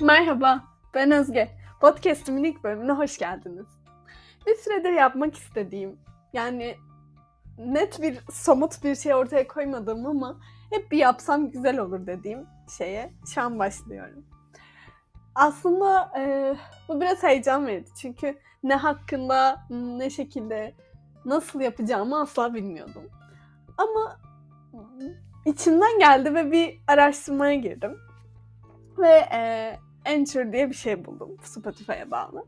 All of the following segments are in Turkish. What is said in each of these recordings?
Merhaba, ben Özge. Podcast'imin ilk bölümüne hoş geldiniz. Bir süredir yapmak istediğim, yani net bir, somut bir şey ortaya koymadım ama hep bir yapsam güzel olur dediğim şeye şu an başlıyorum. Aslında e, bu biraz heyecan verici çünkü ne hakkında, ne şekilde, nasıl yapacağımı asla bilmiyordum. Ama içimden geldi ve bir araştırmaya girdim. Ve e, Anchor diye bir şey buldum Spotify'a bağlı.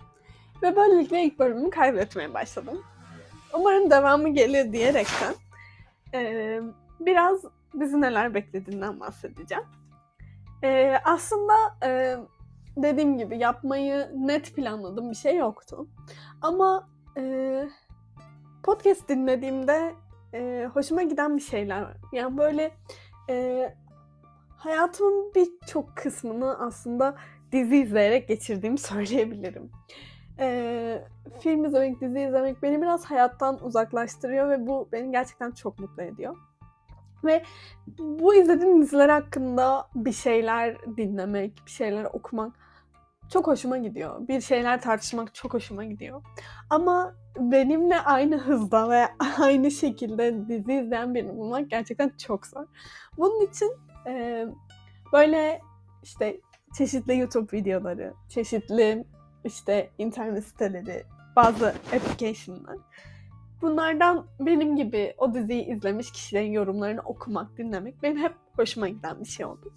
Ve böylelikle ilk bölümümü kaybetmeye başladım. Umarım devamı gelir diyerekten e, biraz bizi neler beklediğinden bahsedeceğim. E, aslında e, dediğim gibi yapmayı net planladığım bir şey yoktu. Ama e, podcast dinlediğimde e, hoşuma giden bir şeyler var. Yani böyle e, hayatımın birçok kısmını aslında dizi izleyerek geçirdiğimi söyleyebilirim. Ee, film izlemek, dizi izlemek beni biraz hayattan uzaklaştırıyor ve bu beni gerçekten çok mutlu ediyor. Ve bu izlediğim diziler hakkında bir şeyler dinlemek, bir şeyler okumak çok hoşuma gidiyor. Bir şeyler tartışmak çok hoşuma gidiyor. Ama benimle aynı hızda ve aynı şekilde dizi izleyen birini bulmak gerçekten çok zor. Bunun için e, böyle işte çeşitli YouTube videoları, çeşitli işte internet siteleri, bazı application'lar. Bunlardan benim gibi o diziyi izlemiş kişilerin yorumlarını okumak, dinlemek benim hep hoşuma giden bir şey oldu.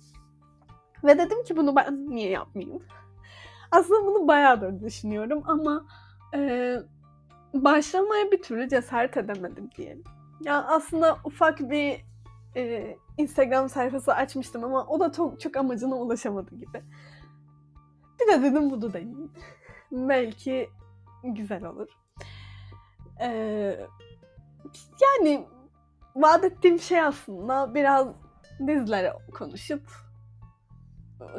Ve dedim ki bunu ben niye yapmayayım? Aslında bunu bayağıdır düşünüyorum ama e, başlamaya bir türlü cesaret edemedim diyelim. Ya aslında ufak bir e, Instagram sayfası açmıştım ama o da çok, çok amacına ulaşamadı gibi. Bir de dedim bunu deneyeyim. Belki güzel olur. Ee, yani vaat ettiğim şey aslında biraz dizilere konuşup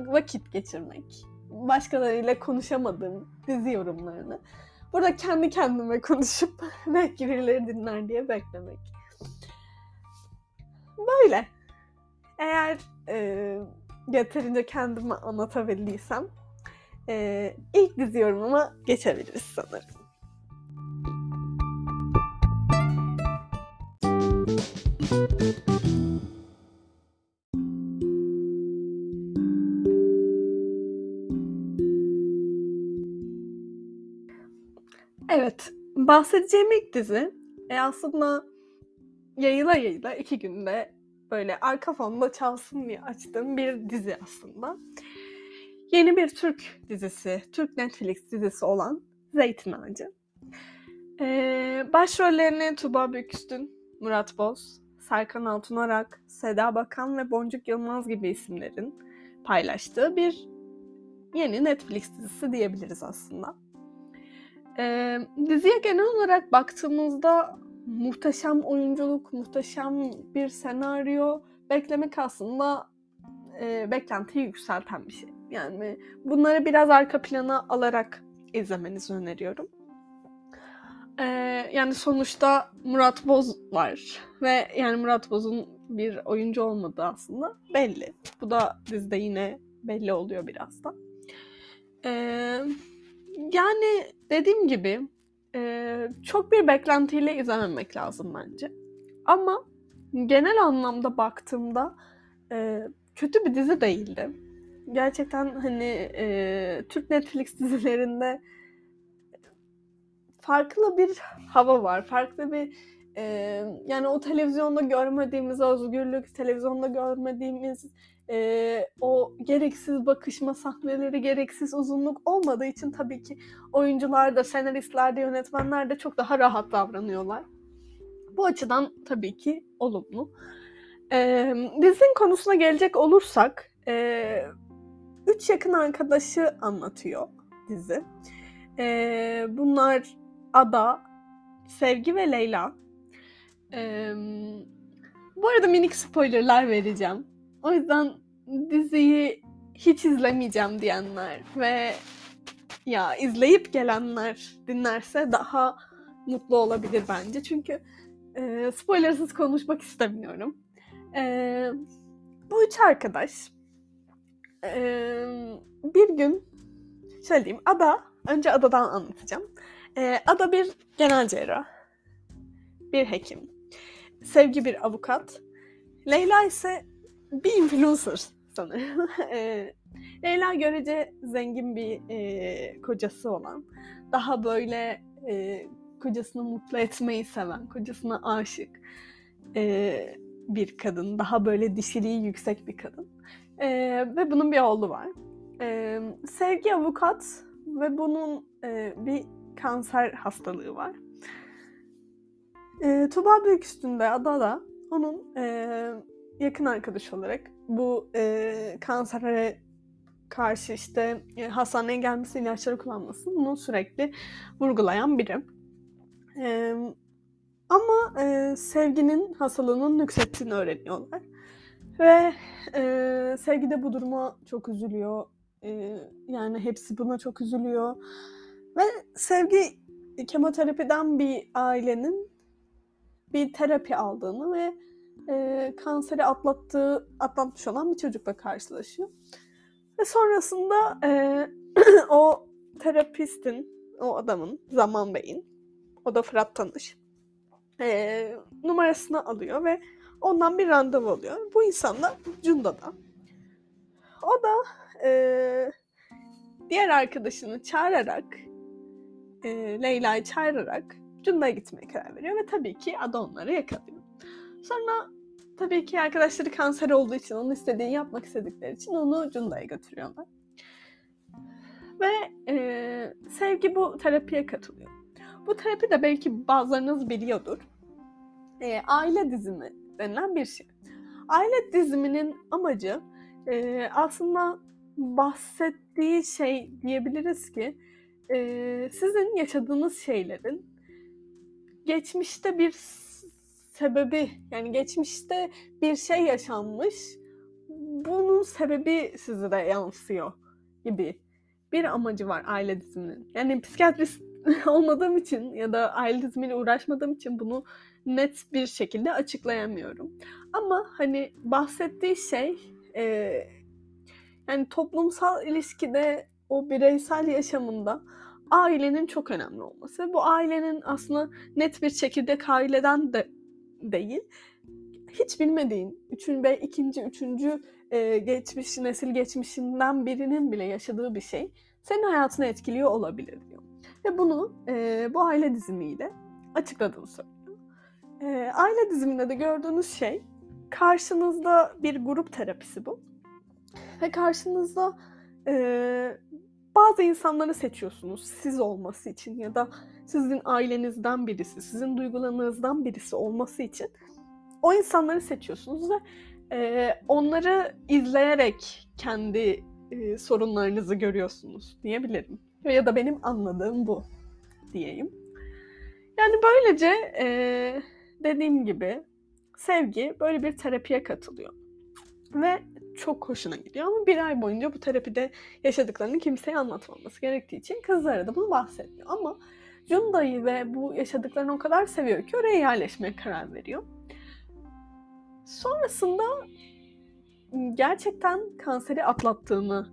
vakit geçirmek. Başkalarıyla konuşamadığım dizi yorumlarını burada kendi kendime konuşup belki birileri dinler diye beklemek. Böyle. Eğer e, yeterince kendimi anlatabildiysem e, ilk dizi yorumuma geçebiliriz sanırım. Evet, bahsedeceğim ilk dizi e aslında yayıla yayıla iki günde böyle arka fonda çalsın diye açtığım bir dizi aslında. Yeni bir Türk dizisi, Türk Netflix dizisi olan Zeytin Ağacı. Ee, başrollerini Tuba Büyüküstün, Murat Boz, Serkan Altunarak, Seda Bakan ve Boncuk Yılmaz gibi isimlerin paylaştığı bir yeni Netflix dizisi diyebiliriz aslında. Ee, diziye genel olarak baktığımızda muhteşem oyunculuk, muhteşem bir senaryo beklemek aslında e, beklentiyi yükselten bir şey. Yani bunları biraz arka plana alarak izlemenizi öneriyorum. Ee, yani sonuçta Murat Boz var ve yani Murat Boz'un bir oyuncu olmadığı aslında belli. Bu da dizide yine belli oluyor biraz da. Ee, yani dediğim gibi e, çok bir beklentiyle izlememek lazım bence. Ama genel anlamda baktığımda e, kötü bir dizi değildi. Gerçekten hani e, Türk Netflix dizilerinde farklı bir hava var. Farklı bir e, yani o televizyonda görmediğimiz özgürlük, televizyonda görmediğimiz e, o gereksiz bakışma sahneleri, gereksiz uzunluk olmadığı için tabii ki oyuncular da, senaristler de, yönetmenler de çok daha rahat davranıyorlar. Bu açıdan tabii ki olumlu. E, dizinin konusuna gelecek olursak, e, üç yakın arkadaşı anlatıyor dizi. E, bunlar Ada, Sevgi ve Leyla. E, bu arada minik spoilerlar vereceğim. O yüzden diziyi hiç izlemeyeceğim diyenler ve ya izleyip gelenler dinlerse daha mutlu olabilir bence. Çünkü e, spoilersız konuşmak istemiyorum. E, bu üç arkadaş Ee, bir gün şöyle diyeyim. Ada, önce Ada'dan anlatacağım. Ee, Ada bir genel cerrah. Bir hekim. Sevgi bir avukat. Leyla ise bir influencer sanırım. Ee, Leyla görece zengin bir e, kocası olan, daha böyle e, kocasını mutlu etmeyi seven, kocasına aşık e, bir kadın. Daha böyle dişiliği yüksek bir kadın. E, ve bunun bir oğlu var. E, sevgi avukat ve bunun e, bir kanser hastalığı var. E, Tuba Büyüküstü'nde Adada onun e, yakın arkadaş olarak bu e, kansere karşı işte e, hastaneye gelmesi, ilaçları kullanması bunu sürekli vurgulayan biri. E, ama e, sevginin hastalığının yükselttiğini öğreniyorlar. Ve e, sevgi de bu duruma çok üzülüyor. E, yani hepsi buna çok üzülüyor. Ve sevgi kemoterapiden bir ailenin bir terapi aldığını ve e, kanseri atlattığı, atlatmış olan bir çocukla karşılaşıyor. Ve sonrasında e, o terapistin, o adamın, Zaman Bey'in, o da Fırat Tanış, e, numarasını alıyor ve ondan bir randevu alıyor. Bu insan da Cunda'da. O da e, diğer arkadaşını çağırarak, e, Leyla'yı çağırarak Cunda'ya gitmeye karar veriyor ve tabii ki Ada onları yakalıyor. Sonra tabii ki arkadaşları kanser olduğu için, onun istediğini yapmak istedikleri için onu Cunda'ya götürüyorlar. Ve e, Sevgi bu terapiye katılıyor. Bu terapi de belki bazılarınız biliyordur. E, aile dizimi denilen bir şey. Aile diziminin amacı e, aslında bahsettiği şey diyebiliriz ki e, sizin yaşadığınız şeylerin geçmişte bir sebebi yani geçmişte bir şey yaşanmış bunun sebebi size de yansıyor gibi bir amacı var aile diziminin. Yani psikiyatrist olmadığım için ya da aile dizimiyle uğraşmadığım için bunu net bir şekilde açıklayamıyorum. Ama hani bahsettiği şey e, yani toplumsal ilişkide o bireysel yaşamında ailenin çok önemli olması. Bu ailenin aslında net bir çekirdek aileden de değil. Hiç bilmediğin, üçüncü, ikinci, üçüncü e, geçmiş, nesil geçmişinden birinin bile yaşadığı bir şey senin hayatını etkiliyor olabilir diyor. Ve bunu e, bu aile dizimiyle açıkladığını söylüyor. E, aile diziminde de gördüğünüz şey karşınızda bir grup terapisi bu. Ve karşınızda e, bazı insanları seçiyorsunuz siz olması için ya da sizin ailenizden birisi, sizin duygularınızdan birisi olması için o insanları seçiyorsunuz ve e, onları izleyerek kendi e, sorunlarınızı görüyorsunuz diyebilirim. Ya da benim anladığım bu diyeyim. Yani böylece e, dediğim gibi sevgi böyle bir terapiye katılıyor. Ve çok hoşuna gidiyor ama bir ay boyunca bu terapide yaşadıklarını kimseye anlatmaması gerektiği için kızlara da bunu bahsetmiyor. Ama Junda'yı ve bu yaşadıklarını o kadar seviyor ki oraya yerleşmeye karar veriyor. Sonrasında gerçekten kanseri atlattığını,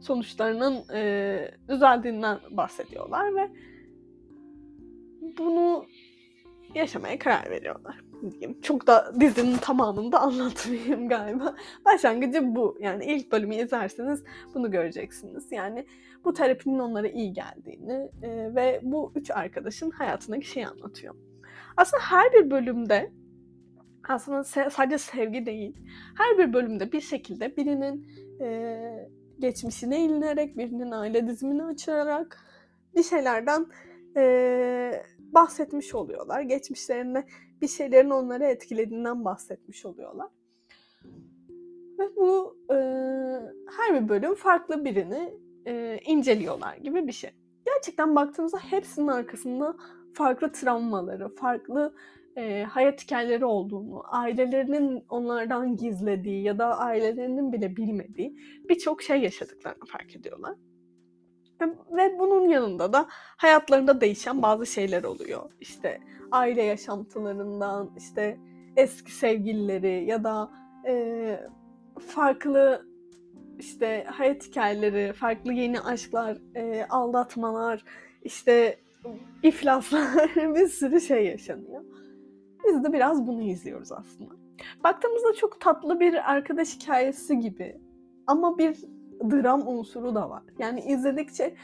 sonuçlarının e, düzeldiğinden bahsediyorlar ve bunu yaşamaya karar veriyorlar. Diyeyim. Çok da dizinin tamamını da anlatmayayım galiba. Başlangıcı bu. Yani ilk bölümü izlerseniz bunu göreceksiniz. Yani bu terapinin onlara iyi geldiğini e, ve bu üç arkadaşın hayatındaki şeyi anlatıyor. Aslında her bir bölümde aslında se- sadece sevgi değil. Her bir bölümde bir şekilde birinin e, geçmişine ilinerek, birinin aile dizimini açarak bir şeylerden e, bahsetmiş oluyorlar. Geçmişlerinde bir şeylerin onları etkilediğinden bahsetmiş oluyorlar. Ve bu e, her bir bölüm farklı birini e, inceliyorlar gibi bir şey. Gerçekten baktığımızda hepsinin arkasında farklı travmaları, farklı e, hayat hikayeleri olduğunu, ailelerinin onlardan gizlediği ya da ailelerinin bile bilmediği birçok şey yaşadıklarını fark ediyorlar. Ve bunun yanında da hayatlarında değişen bazı şeyler oluyor. İşte aile yaşantılarından, işte eski sevgilileri ya da e, farklı işte hayat hikayeleri, farklı yeni aşklar, e, aldatmalar, işte iflaslar bir sürü şey yaşanıyor. Biz de biraz bunu izliyoruz aslında. Baktığımızda çok tatlı bir arkadaş hikayesi gibi ama bir dram unsuru da var. Yani izledikçe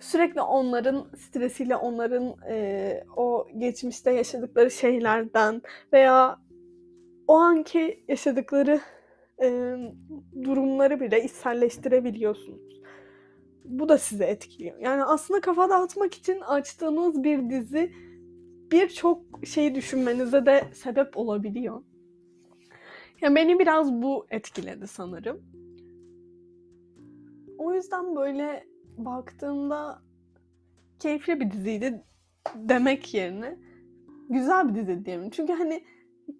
sürekli onların stresiyle, onların e, o geçmişte yaşadıkları şeylerden veya o anki yaşadıkları e, durumları bile içselleştirebiliyorsunuz. Bu da sizi etkiliyor. Yani aslında kafa dağıtmak için açtığınız bir dizi birçok şeyi düşünmenize de sebep olabiliyor. Yani beni biraz bu etkiledi sanırım. O yüzden böyle baktığımda keyifli bir diziydi demek yerine güzel bir dizi diyelim. Çünkü hani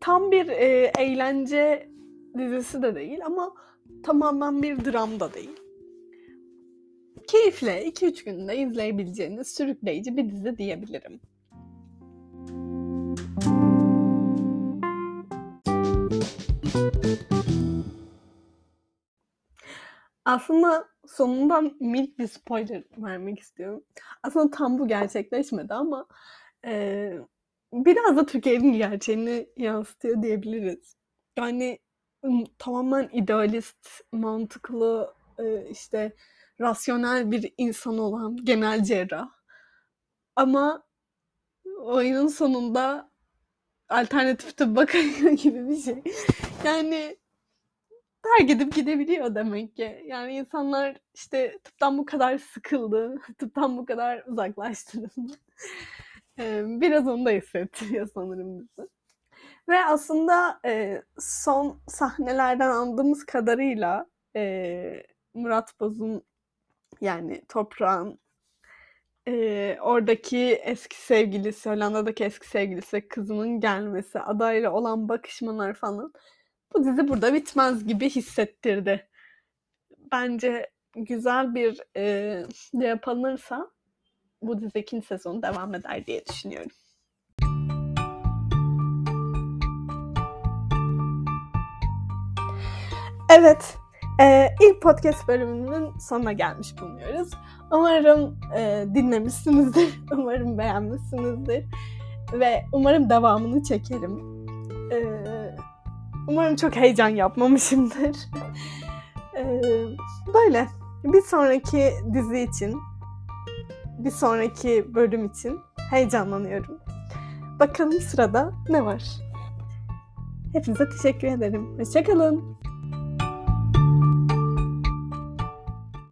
tam bir e, eğlence dizisi de değil ama tamamen bir dram da değil. Keyifle 2-3 günde izleyebileceğiniz sürükleyici bir dizi diyebilirim. Aslında sonundan minik bir spoiler vermek istiyorum. Aslında tam bu gerçekleşmedi ama e, biraz da Türkiye'nin gerçeğini yansıtıyor diyebiliriz. Yani tamamen idealist, mantıklı, e, işte rasyonel bir insan olan genel cerrah. Ama oyunun sonunda alternatif tıbba kayıyor gibi bir şey. Yani her gidip gidebiliyor demek ki. Yani insanlar işte tıptan bu kadar sıkıldı, tıptan bu kadar uzaklaştırıldı. Biraz onu da hissettiriyor sanırım bizi. Ve aslında son sahnelerden andığımız kadarıyla Murat Boz'un yani Toprağın oradaki eski sevgilisi, Hollanda'daki eski sevgilisi, kızının gelmesi, adayla olan bakışmalar falan bu dizi burada bitmez gibi hissettirdi. Bence güzel bir e, yapılırsa bu dizi ikinci sezon devam eder diye düşünüyorum. Evet, e, ilk podcast bölümünün sonuna gelmiş bulunuyoruz. Umarım e, dinlemişsinizdir, umarım beğenmişsinizdir ve umarım devamını çekerim. E, umarım çok heyecan yapmamışımdır. e, böyle. Bir sonraki dizi için, bir sonraki bölüm için heyecanlanıyorum. Bakalım sırada ne var? Hepinize teşekkür ederim. Hoşçakalın.